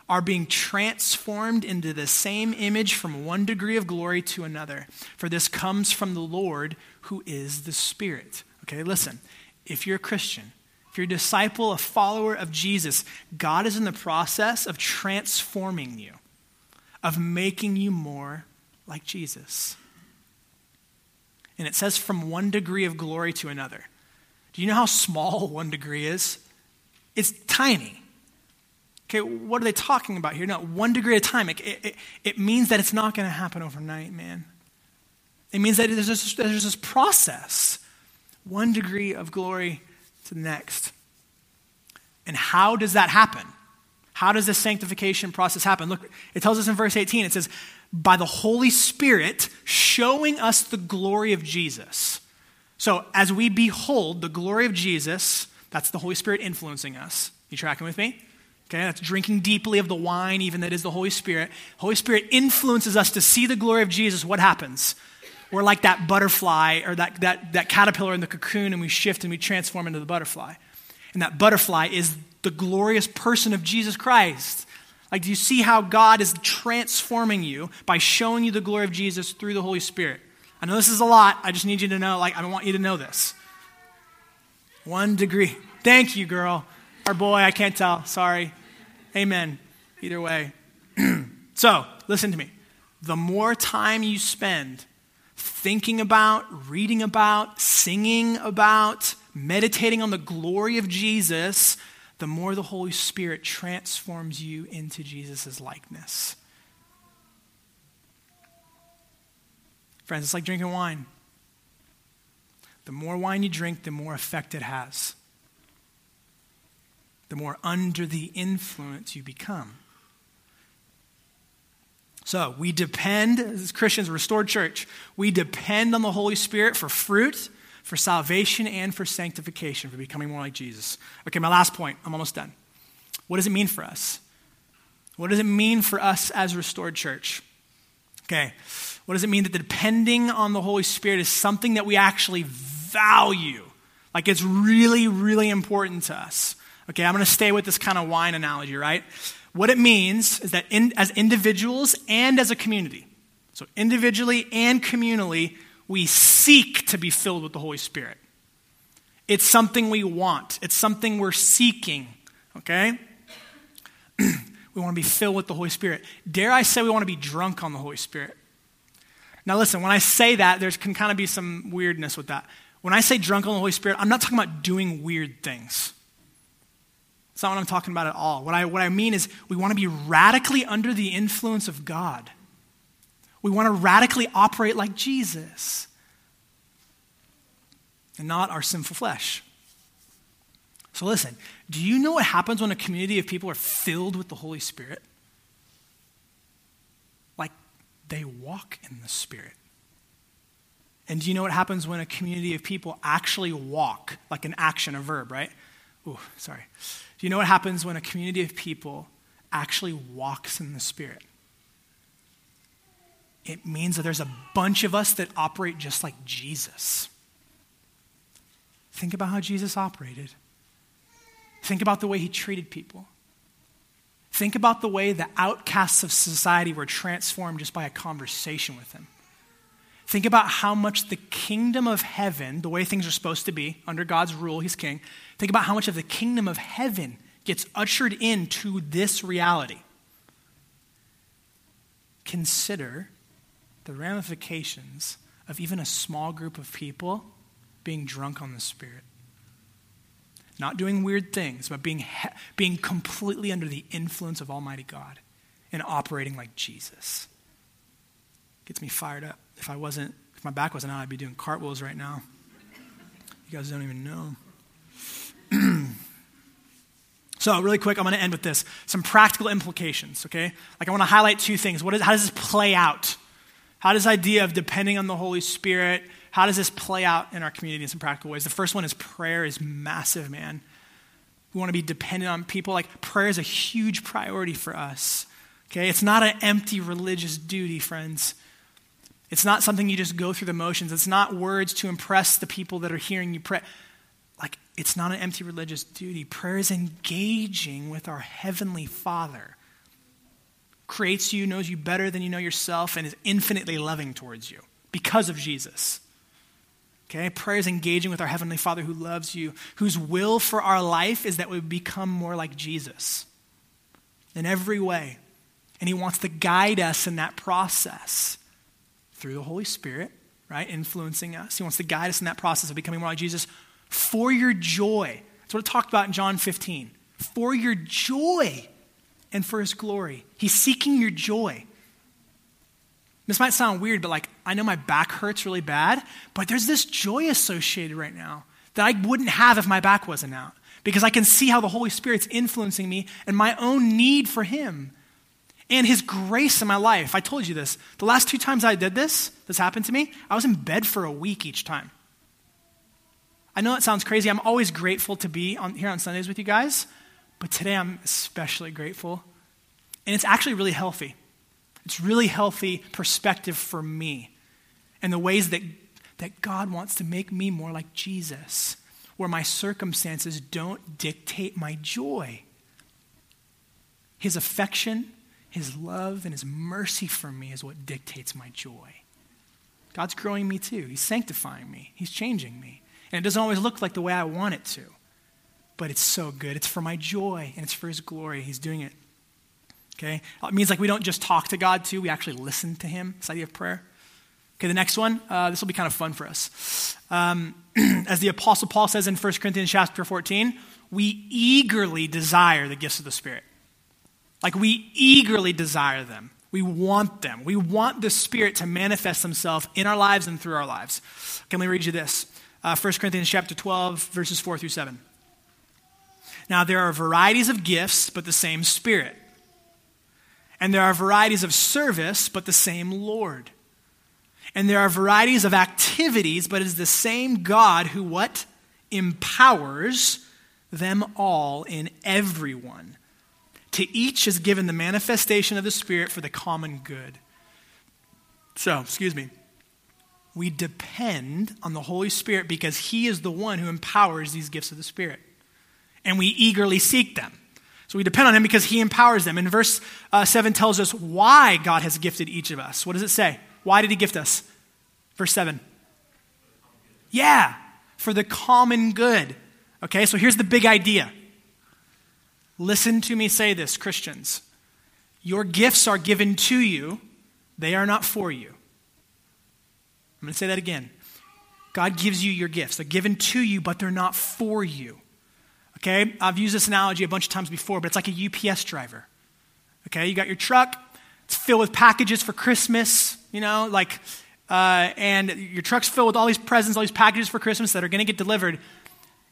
are being transformed into the same image from one degree of glory to another. For this comes from the Lord who is the Spirit. Okay, listen. If you're a Christian, if you're a disciple, a follower of Jesus, God is in the process of transforming you, of making you more like Jesus. And it says from one degree of glory to another. Do you know how small one degree is? It's tiny. Okay, what are they talking about here? No, one degree at a time. It, it, it means that it's not going to happen overnight, man. It means that there's this, there's this process, one degree of glory to the next. And how does that happen? How does this sanctification process happen? Look, it tells us in verse 18, it says, by the Holy Spirit showing us the glory of Jesus. So, as we behold the glory of Jesus, that's the Holy Spirit influencing us. You tracking with me? Okay, that's drinking deeply of the wine, even that is the Holy Spirit. Holy Spirit influences us to see the glory of Jesus. What happens? We're like that butterfly or that, that, that caterpillar in the cocoon, and we shift and we transform into the butterfly. And that butterfly is the glorious person of Jesus Christ. Like, do you see how God is transforming you by showing you the glory of Jesus through the Holy Spirit? I know this is a lot. I just need you to know, like, I want you to know this. One degree. Thank you, girl. Or boy, I can't tell. Sorry. Amen. Either way. so, listen to me. The more time you spend thinking about, reading about, singing about, meditating on the glory of Jesus, the more the Holy Spirit transforms you into Jesus' likeness. Friends, it's like drinking wine. The more wine you drink, the more effect it has. The more under the influence you become. So we depend, as Christians, restored church, we depend on the Holy Spirit for fruit, for salvation, and for sanctification, for becoming more like Jesus. Okay, my last point. I'm almost done. What does it mean for us? What does it mean for us as restored church? Okay, what does it mean that depending on the Holy Spirit is something that we actually value? Like it's really, really important to us. Okay, I'm going to stay with this kind of wine analogy, right? What it means is that in, as individuals and as a community, so individually and communally, we seek to be filled with the Holy Spirit. It's something we want, it's something we're seeking, okay? we want to be filled with the Holy Spirit. Dare I say we want to be drunk on the Holy Spirit? Now, listen, when I say that, there can kind of be some weirdness with that. When I say drunk on the Holy Spirit, I'm not talking about doing weird things. It's not what I'm talking about at all. What I, what I mean is we want to be radically under the influence of God. We want to radically operate like Jesus and not our sinful flesh. So, listen, do you know what happens when a community of people are filled with the Holy Spirit? They walk in the Spirit. And do you know what happens when a community of people actually walk, like an action, a verb, right? Ooh, sorry. Do you know what happens when a community of people actually walks in the Spirit? It means that there's a bunch of us that operate just like Jesus. Think about how Jesus operated. Think about the way he treated people. Think about the way the outcasts of society were transformed just by a conversation with him. Think about how much the kingdom of heaven, the way things are supposed to be under God's rule, He's king, think about how much of the kingdom of heaven gets ushered into this reality. Consider the ramifications of even a small group of people being drunk on the Spirit. Not doing weird things, but being, being completely under the influence of Almighty God and operating like Jesus. Gets me fired up. If I wasn't, if my back wasn't out, I'd be doing cartwheels right now. You guys don't even know. so, really quick, I'm going to end with this some practical implications, okay? Like, I want to highlight two things. What is, how does this play out? How does this idea of depending on the Holy Spirit, how does this play out in our community in some practical ways? The first one is prayer is massive, man. We want to be dependent on people. Like, prayer is a huge priority for us, okay? It's not an empty religious duty, friends. It's not something you just go through the motions. It's not words to impress the people that are hearing you pray. Like, it's not an empty religious duty. Prayer is engaging with our Heavenly Father. Creates you, knows you better than you know yourself, and is infinitely loving towards you because of Jesus. Okay? Prayer is engaging with our Heavenly Father who loves you, whose will for our life is that we become more like Jesus in every way. And He wants to guide us in that process through the Holy Spirit, right, influencing us. He wants to guide us in that process of becoming more like Jesus for your joy. That's what it talked about in John 15. For your joy and for his glory. He's seeking your joy. This might sound weird, but like, I know my back hurts really bad, but there's this joy associated right now that I wouldn't have if my back wasn't out because I can see how the Holy Spirit's influencing me and my own need for him and his grace in my life. I told you this. The last two times I did this, this happened to me, I was in bed for a week each time. I know that sounds crazy. I'm always grateful to be on, here on Sundays with you guys, but today I'm especially grateful. And it's actually really healthy. It's really healthy perspective for me and the ways that, that God wants to make me more like Jesus, where my circumstances don't dictate my joy. His affection his love and His mercy for me is what dictates my joy. God's growing me too. He's sanctifying me, He's changing me. And it doesn't always look like the way I want it to, but it's so good. It's for my joy and it's for His glory. He's doing it. Okay? It means like we don't just talk to God too, we actually listen to Him. This idea of prayer. Okay, the next one, uh, this will be kind of fun for us. Um, as the Apostle Paul says in 1 Corinthians chapter 14, we eagerly desire the gifts of the Spirit. Like we eagerly desire them. We want them. We want the Spirit to manifest Himself in our lives and through our lives. Can we read you this? Uh, 1 Corinthians chapter 12, verses 4 through 7. Now, there are varieties of gifts, but the same Spirit. And there are varieties of service, but the same Lord. And there are varieties of activities, but it is the same God who what? Empowers them all in everyone. To each is given the manifestation of the Spirit for the common good. So, excuse me. We depend on the Holy Spirit because He is the one who empowers these gifts of the Spirit. And we eagerly seek them. So we depend on Him because He empowers them. And verse uh, 7 tells us why God has gifted each of us. What does it say? Why did He gift us? Verse 7. Yeah, for the common good. Okay, so here's the big idea. Listen to me say this, Christians. Your gifts are given to you, they are not for you. I'm going to say that again. God gives you your gifts. They're given to you, but they're not for you. Okay? I've used this analogy a bunch of times before, but it's like a UPS driver. Okay? You got your truck, it's filled with packages for Christmas, you know, like, uh, and your truck's filled with all these presents, all these packages for Christmas that are going to get delivered.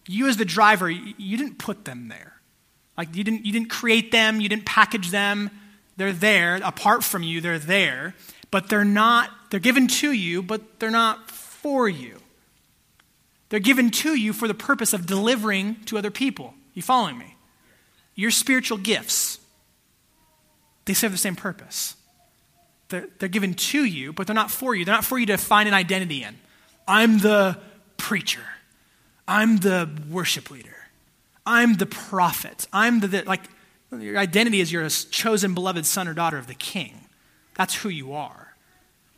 You, as the driver, you didn't put them there. Like, you didn't, you didn't create them, you didn't package them. They're there. Apart from you, they're there. But they're not, they're given to you, but they're not for you. They're given to you for the purpose of delivering to other people. You following me? Your spiritual gifts, they serve the same purpose. They're, they're given to you, but they're not for you. They're not for you to find an identity in. I'm the preacher. I'm the worship leader. I'm the prophet. I'm the, the like, your identity is you're a chosen, beloved son or daughter of the king. That's who you are.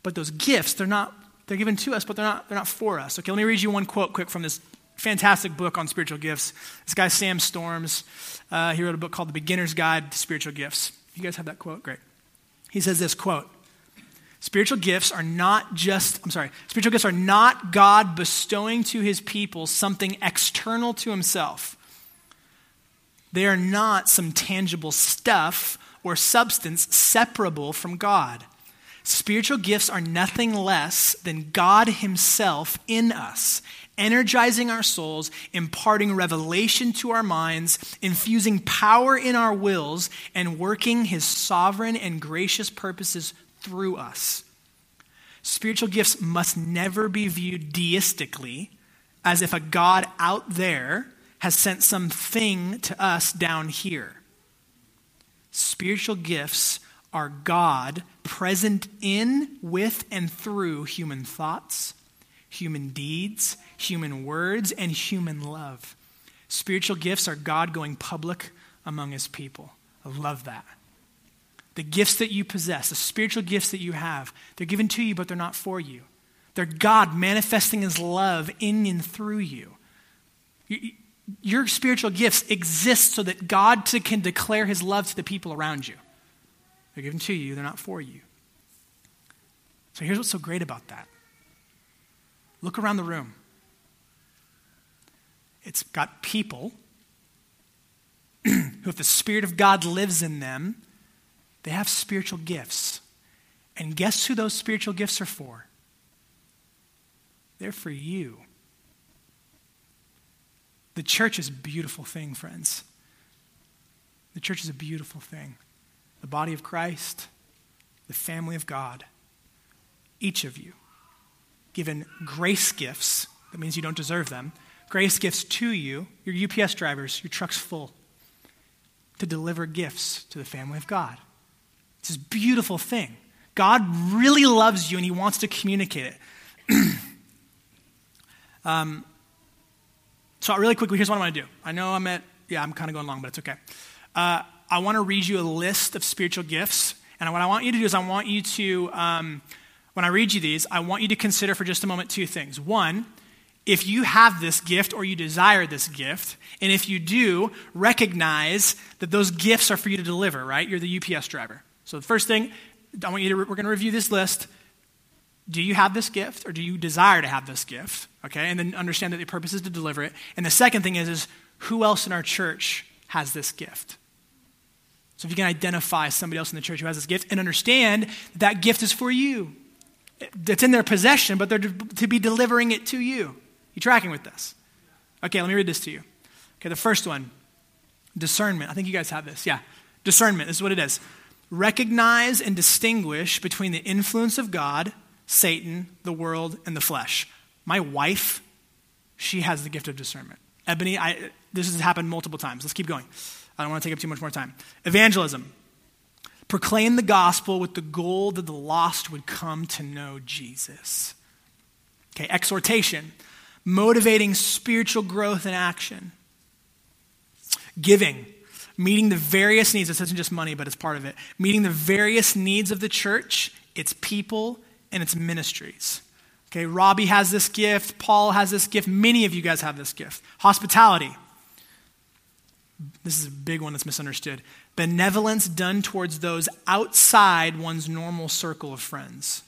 But those gifts, they're not, they're given to us, but they're not, they're not for us. Okay, let me read you one quote quick from this fantastic book on spiritual gifts. This guy, Sam Storms, uh, he wrote a book called The Beginner's Guide to Spiritual Gifts. You guys have that quote? Great. He says this quote Spiritual gifts are not just, I'm sorry, spiritual gifts are not God bestowing to his people something external to himself. They are not some tangible stuff or substance separable from God. Spiritual gifts are nothing less than God Himself in us, energizing our souls, imparting revelation to our minds, infusing power in our wills, and working His sovereign and gracious purposes through us. Spiritual gifts must never be viewed deistically, as if a God out there has sent something to us down here. Spiritual gifts are God present in, with, and through human thoughts, human deeds, human words, and human love. Spiritual gifts are God going public among his people. I love that. The gifts that you possess, the spiritual gifts that you have, they're given to you, but they're not for you. They're God manifesting his love in and through you. Your spiritual gifts exist so that God can declare his love to the people around you. They're given to you, they're not for you. So here's what's so great about that look around the room. It's got people who, if the Spirit of God lives in them, they have spiritual gifts. And guess who those spiritual gifts are for? They're for you. The church is a beautiful thing, friends. The church is a beautiful thing. The body of Christ, the family of God, each of you, given grace gifts, that means you don't deserve them, grace gifts to you, your UPS drivers, your truck's full, to deliver gifts to the family of God. It's this beautiful thing. God really loves you and he wants to communicate it. um, so, really quickly, here's what I want to do. I know I'm at, yeah, I'm kind of going long, but it's okay. Uh, I want to read you a list of spiritual gifts. And what I want you to do is, I want you to, um, when I read you these, I want you to consider for just a moment two things. One, if you have this gift or you desire this gift, and if you do, recognize that those gifts are for you to deliver, right? You're the UPS driver. So the first thing, I want you to, we're going to review this list. do you have this gift or do you desire to have this gift? Okay, and then understand that the purpose is to deliver it. And the second thing is, is who else in our church has this gift? So if you can identify somebody else in the church who has this gift and understand that, gift is for you. It's in their possession, but they're to be delivering it to you. You tracking with this? Okay, let me read this to you. Okay, the first one discernment. I think you guys have this. Yeah. Discernment. This is what it is recognize and distinguish between the influence of God, Satan, the world, and the flesh. My wife, she has the gift of discernment. Ebony, I, this has happened multiple times. Let's keep going. I don't want to take up too much more time. Evangelism. Proclaim the gospel with the goal that the lost would come to know Jesus. Okay, exhortation. Motivating spiritual growth and action. Giving meeting the various needs. This isn't just money, but it's part of it. Meeting the various needs of the church, its people, and its ministries. Okay, Robbie has this gift. Paul has this gift. Many of you guys have this gift. Hospitality. This is a big one that's misunderstood. Benevolence done towards those outside one's normal circle of friends,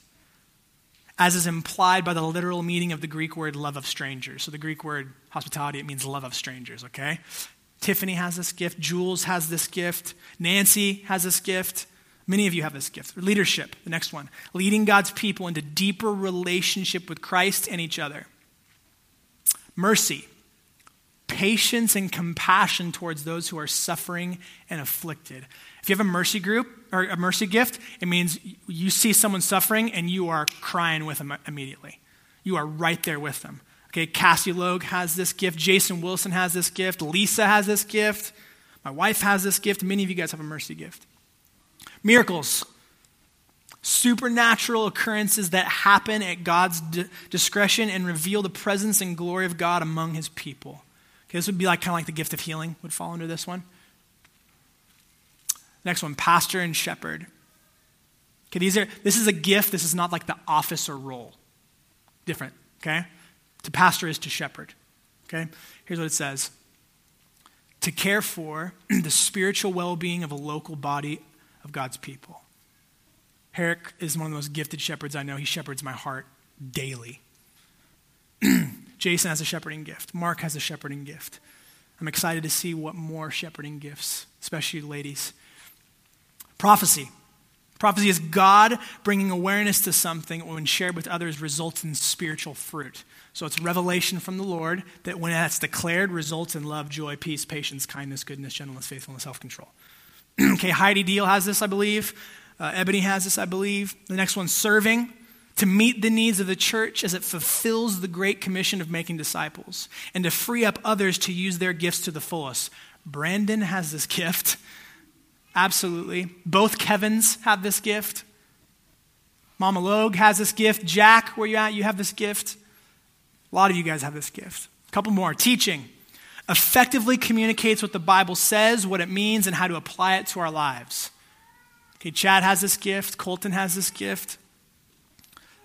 as is implied by the literal meaning of the Greek word love of strangers. So, the Greek word hospitality, it means love of strangers, okay? Tiffany has this gift. Jules has this gift. Nancy has this gift. Many of you have this gift. Leadership, the next one. Leading God's people into deeper relationship with Christ and each other. Mercy, patience and compassion towards those who are suffering and afflicted. If you have a mercy group or a mercy gift, it means you see someone suffering and you are crying with them immediately. You are right there with them. Okay, Cassie Logue has this gift. Jason Wilson has this gift. Lisa has this gift. My wife has this gift. Many of you guys have a mercy gift. Miracles. Supernatural occurrences that happen at God's d- discretion and reveal the presence and glory of God among his people. Okay, this would be like kind of like the gift of healing would fall under this one. Next one, pastor and shepherd. Okay, these are this is a gift. This is not like the office or role. Different, okay? To pastor is to shepherd. Okay? Here's what it says to care for the spiritual well being of a local body of God's people. Herrick is one of the most gifted shepherds I know. He shepherds my heart daily. Jason has a shepherding gift. Mark has a shepherding gift. I'm excited to see what more shepherding gifts, especially ladies. Prophecy. Prophecy is God bringing awareness to something when shared with others results in spiritual fruit. So it's revelation from the Lord that when that's declared results in love, joy, peace, patience, kindness, goodness, gentleness, faithfulness, self control. okay, Heidi Deal has this, I believe. Uh, Ebony has this, I believe. The next one, serving to meet the needs of the church as it fulfills the great commission of making disciples and to free up others to use their gifts to the fullest. Brandon has this gift. Absolutely. Both Kevins have this gift. Mama Logue has this gift. Jack, where you at? You have this gift. A lot of you guys have this gift. A couple more. Teaching effectively communicates what the Bible says, what it means, and how to apply it to our lives. Okay, Chad has this gift. Colton has this gift.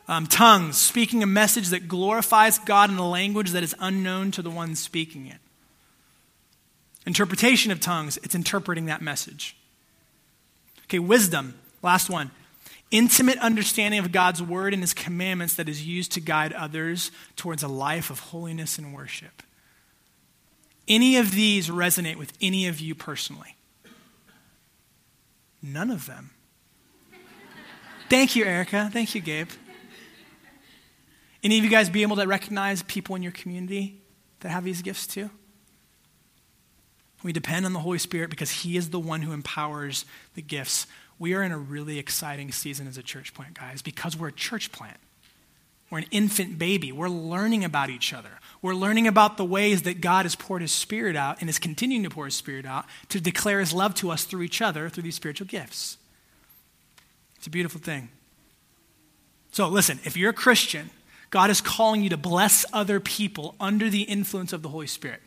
Um, tongues, speaking a message that glorifies God in a language that is unknown to the one speaking it. Interpretation of tongues, it's interpreting that message. Okay, wisdom, last one intimate understanding of God's word and his commandments that is used to guide others towards a life of holiness and worship. Any of these resonate with any of you personally? None of them. Thank you, Erica. Thank you, Gabe. Any of you guys be able to recognize people in your community that have these gifts too? We depend on the Holy Spirit because He is the one who empowers the gifts we are in a really exciting season as a church plant, guys, because we're a church plant. We're an infant baby. We're learning about each other. We're learning about the ways that God has poured his spirit out and is continuing to pour his spirit out to declare his love to us through each other, through these spiritual gifts. It's a beautiful thing. So, listen, if you're a Christian, God is calling you to bless other people under the influence of the Holy Spirit.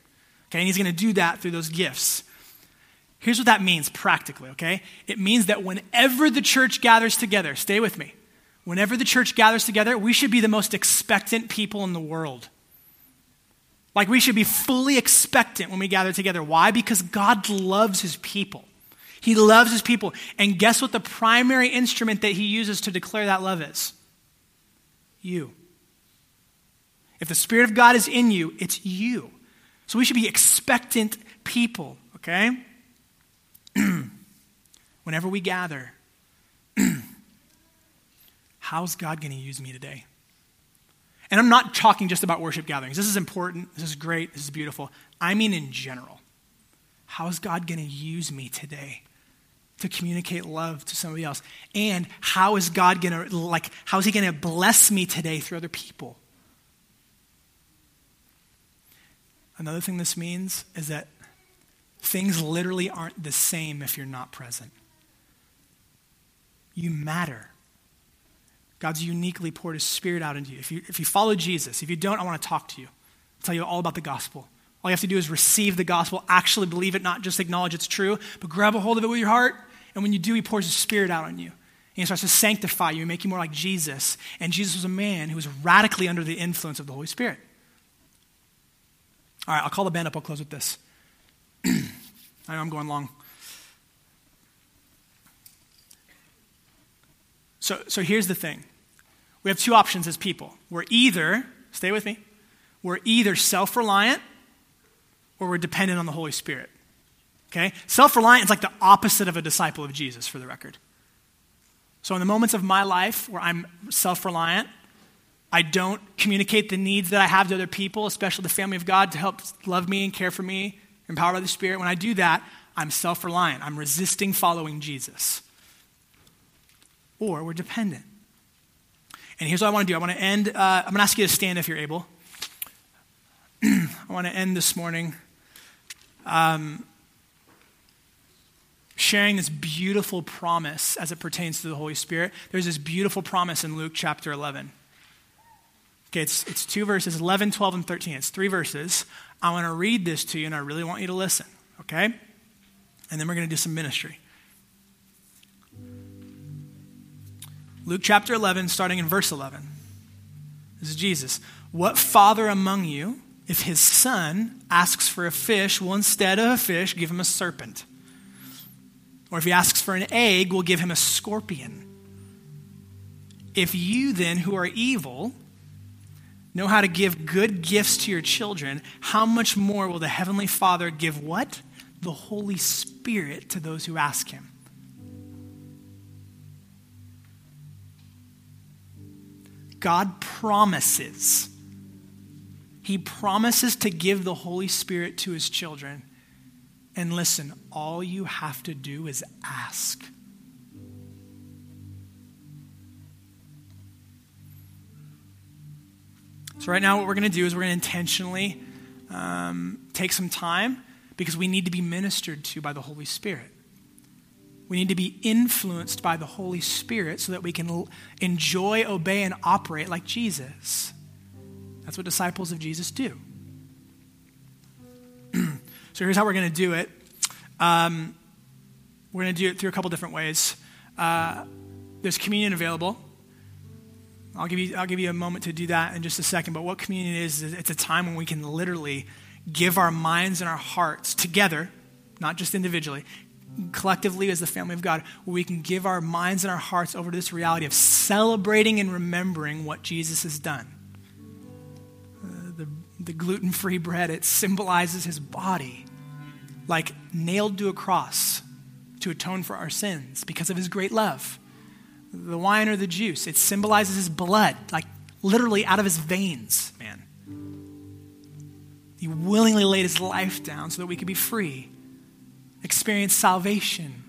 Okay, and he's going to do that through those gifts. Here's what that means practically, okay? It means that whenever the church gathers together, stay with me. Whenever the church gathers together, we should be the most expectant people in the world. Like we should be fully expectant when we gather together. Why? Because God loves his people. He loves his people. And guess what the primary instrument that he uses to declare that love is? You. If the Spirit of God is in you, it's you. So we should be expectant people, okay? Whenever we gather, how's God going to use me today? And I'm not talking just about worship gatherings. This is important. This is great. This is beautiful. I mean, in general. How is God going to use me today to communicate love to somebody else? And how is God going to, like, how is He going to bless me today through other people? Another thing this means is that things literally aren't the same if you're not present. You matter. God's uniquely poured his spirit out into you. If you, if you follow Jesus, if you don't, I want to talk to you. I'll tell you all about the gospel. All you have to do is receive the gospel, actually believe it, not just acknowledge it's true, but grab a hold of it with your heart. And when you do, he pours his spirit out on you. And he starts to sanctify you and make you more like Jesus. And Jesus was a man who was radically under the influence of the Holy Spirit. All right, I'll call the band up. I'll close with this. I know I'm going long. So, so here's the thing we have two options as people. We're either, stay with me, we're either self reliant or we're dependent on the Holy Spirit. Okay? Self reliant is like the opposite of a disciple of Jesus, for the record. So, in the moments of my life where I'm self reliant, I don't communicate the needs that I have to other people, especially the family of God, to help love me and care for me, empowered by the Spirit. When I do that, I'm self reliant. I'm resisting following Jesus. Or we're dependent. And here's what I want to do I want to end, uh, I'm going to ask you to stand if you're able. I want to end this morning um, sharing this beautiful promise as it pertains to the Holy Spirit. There's this beautiful promise in Luke chapter 11. Okay, it's, it's two verses 11, 12, and 13. It's three verses. I want to read this to you, and I really want you to listen, okay? And then we're going to do some ministry. Luke chapter 11, starting in verse 11. This is Jesus. What father among you, if his son asks for a fish, will instead of a fish give him a serpent? Or if he asks for an egg, will give him a scorpion? If you then, who are evil, know how to give good gifts to your children, how much more will the Heavenly Father give what? The Holy Spirit to those who ask Him. God promises. He promises to give the Holy Spirit to His children. And listen, all you have to do is ask. So, right now, what we're going to do is we're going to intentionally um, take some time because we need to be ministered to by the Holy Spirit. We need to be influenced by the Holy Spirit so that we can enjoy, obey, and operate like Jesus. That's what disciples of Jesus do. so here's how we're going to do it. Um, we're going to do it through a couple different ways. Uh, there's communion available. I'll give, you, I'll give you a moment to do that in just a second. But what communion is, is it's a time when we can literally give our minds and our hearts together, not just individually, collectively as the family of God, where we can give our minds and our hearts over to this reality of celebrating and remembering what Jesus has done. Uh, the the gluten free bread, it symbolizes his body, like nailed to a cross to atone for our sins because of his great love the wine or the juice. It symbolizes his blood, like literally out of his veins, man. He willingly laid his life down so that we could be free, experience salvation.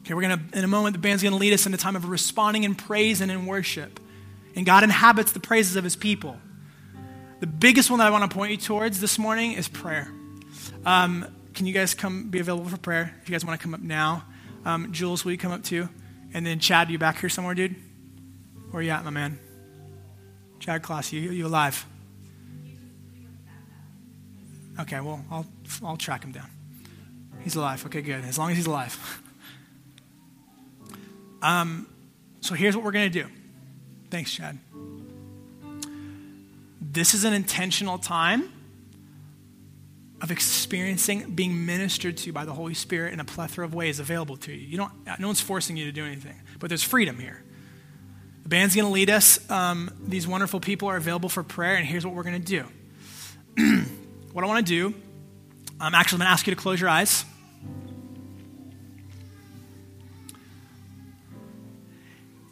Okay, we're to, in a moment, the band's to lead us in a time of responding in praise and in worship. And God inhabits the praises of his people. The biggest one that I want to point you towards this morning is prayer. Um, can you guys come be available for prayer? If you guys want to come up now. Um, Jules, will you come up too? And then Chad, you back here somewhere, dude? Where you at, my man? Chad Kloss, you, you alive? Okay, well, I'll, I'll track him down. He's alive. Okay, good. As long as he's alive. um, so here's what we're going to do. Thanks, Chad. This is an intentional time of experiencing being ministered to by the Holy Spirit in a plethora of ways available to you. You don't, no one's forcing you to do anything, but there's freedom here. The band's going to lead us. Um, these wonderful people are available for prayer, and here's what we're going to do. what I want to do, I'm actually going to ask you to close your eyes.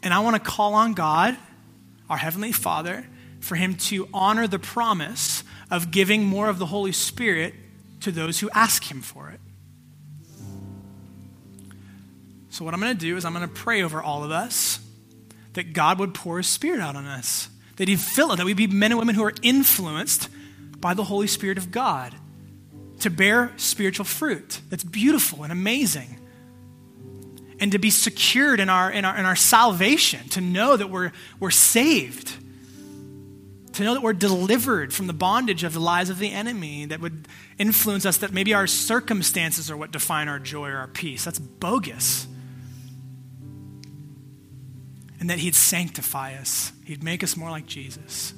And I want to call on God, our Heavenly Father, for Him to honor the promise of giving more of the Holy Spirit to those who ask Him for it. So, what I'm going to do is I'm going to pray over all of us that God would pour His Spirit out on us, that He'd fill it, that we'd be men and women who are influenced by the Holy Spirit of God to bear spiritual fruit. That's beautiful and amazing. And to be secured in our, in our, in our salvation, to know that we're, we're saved, to know that we're delivered from the bondage of the lies of the enemy that would influence us, that maybe our circumstances are what define our joy or our peace. That's bogus and that He'd sanctify us. He'd make us more like Jesus.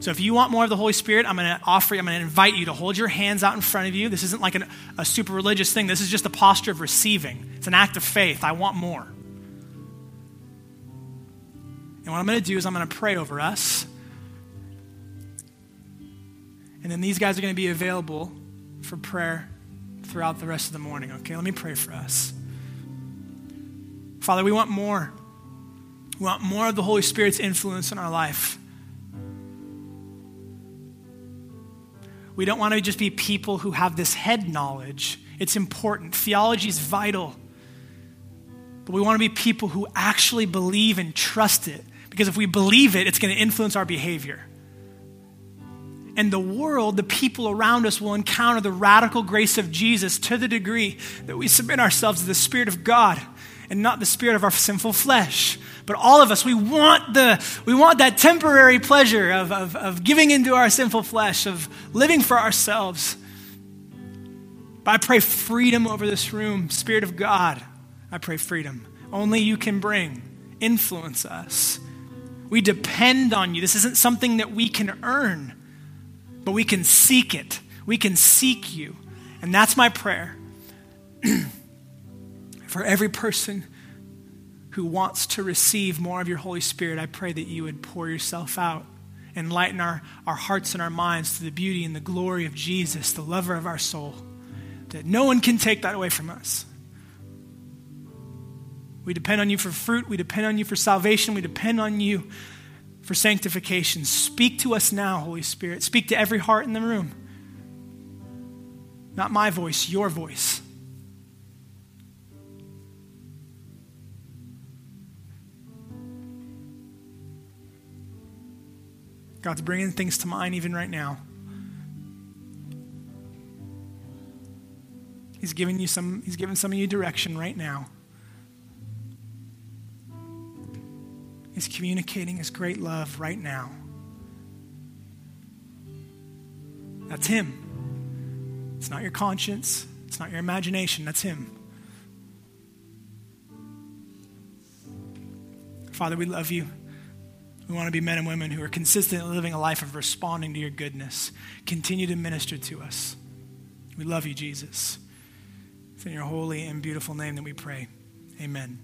So if you want more of the Holy Spirit, I'm going to offer you, I'm going to invite you to hold your hands out in front of you. This isn't like an, a super religious thing. This is just a posture of receiving. It's an act of faith. I want more. And what I'm going to do is I'm going to pray over us. And then these guys are going to be available for prayer throughout the rest of the morning. Okay, let me pray for us. Father, we want more. We want more of the Holy Spirit's influence in our life. We don't want to just be people who have this head knowledge. It's important. Theology is vital. But we want to be people who actually believe and trust it. Because if we believe it, it's going to influence our behavior. And the world, the people around us, will encounter the radical grace of Jesus to the degree that we submit ourselves to the Spirit of God and not the spirit of our sinful flesh. But all of us, we want, the, we want that temporary pleasure of, of, of giving into our sinful flesh, of living for ourselves. But I pray freedom over this room. Spirit of God, I pray freedom. Only you can bring, influence us. We depend on you. This isn't something that we can earn, but we can seek it. We can seek you. And that's my prayer. For every person who wants to receive more of your Holy Spirit, I pray that you would pour yourself out, enlighten our, our hearts and our minds to the beauty and the glory of Jesus, the lover of our soul, that no one can take that away from us. We depend on you for fruit. We depend on you for salvation. We depend on you for sanctification. Speak to us now, Holy Spirit. Speak to every heart in the room. Not my voice, your voice. God's bringing things to mind even right now. He's giving you some, he's giving some of you direction right now. He's communicating his great love right now. That's him. It's not your conscience. It's not your imagination. That's him. Father, we love you. We want to be men and women who are consistently living a life of responding to your goodness. Continue to minister to us. We love you, Jesus. It's in your holy and beautiful name that we pray. Amen.